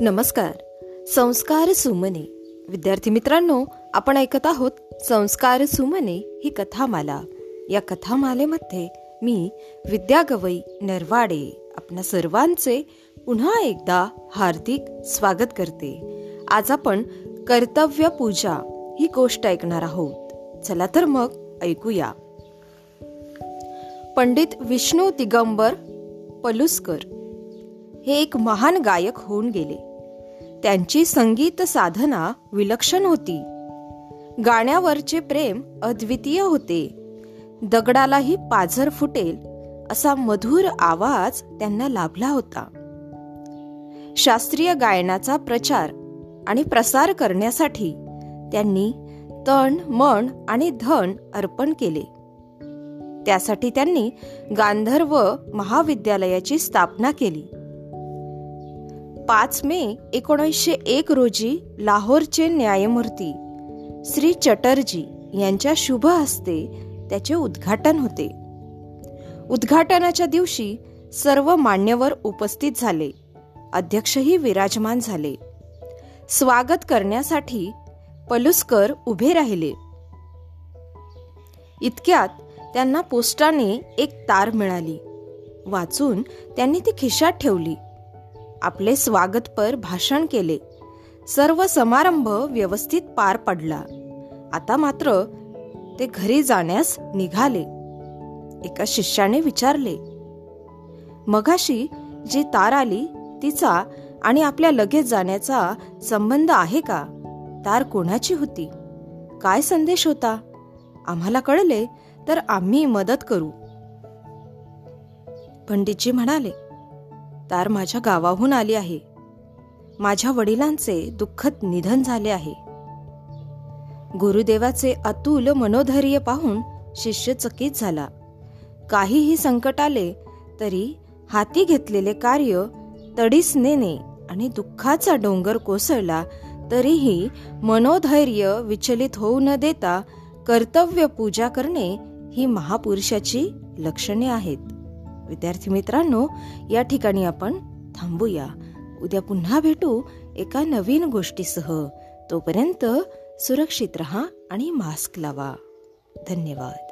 नमस्कार. संस्कार सुमने. विद्यार्थी मित्रांनो आपण ऐकत आहोत संस्कार सुमने ही कथामाला. या कथामालेमध्ये मी विद्या गवई नरवाडे आपल्या सर्वांचे पुन्हा एकदा हार्दिक स्वागत करते. आज आपण कर्तव्य पूजा ही गोष्ट ऐकणार आहोत. चला तर मग ऐकूया. पंडित विष्णू दिगंबर पलुस्कर हे एक महान गायक होऊन गेले. त्यांची संगीत साधना विलक्षण होती. गाण्यावरचे प्रेम अद्वितीय होते. दगडालाही पाझर फुटेल असा मधुर आवाज त्यांना लाभला होता. शास्त्रीय गायनाचा प्रचार आणि प्रसार करण्यासाठी त्यांनी तण मन आणि धन अर्पण केले. त्यासाठी त्यांनी गांधर्व महाविद्यालयाची स्थापना केली. पाच मे एकोणीसशे एक रोजी लाहोरचे न्यायमूर्ती श्री चटर्जी यांच्या शुभ हस्ते त्याचे उद्घाटन होते. उद्घाटनाच्या दिवशी सर्व मान्यवर उपस्थित झाले. अध्यक्षही विराजमान झाले. स्वागत करण्यासाठी पलुस्कर उभे राहिले. इतक्यात त्यांना पोस्टाने एक तार मिळाली. वाचून त्यांनी ती खिशात ठेवली. आपले स्वागतपर भाषण केले. सर्व समारंभ व्यवस्थित पार पडला. आता मात्र ते घरी जाण्यास निघाले. एका शिष्याने विचारले मगाशी जी तार आली तिचा आणि आपल्या लगेच जाण्याचा संबंध आहे का? तार कोणाची होती? काय संदेश होता? आम्हाला कळले तर आम्ही मदत करू. पंडितजी म्हणाले तार माझ्या गावाहून आली आहे. माझ्या वडिलांचे दुःखद निधन झाले आहे. गुरुदेवाचे अतुल मनोधैर्य पाहून शिष्य चकित झाला. काहीही संकट आले तरी हाती घेतलेले कार्य तडीस नेणे आणि दुःखाचा डोंगर कोसळला तरीही मनोधैर्य विचलित होऊ न देता कर्तव्य पूजा करणे ही महापुरुषाची लक्षणे आहेत. विद्यार्थी मित्रांनो या ठिकाणी आपण थांबूया. उद्या पुन्हा भेटू एका नवीन गोष्टीसह. तोपर्यंत सुरक्षित रहा आणि मास्क लावा. धन्यवाद.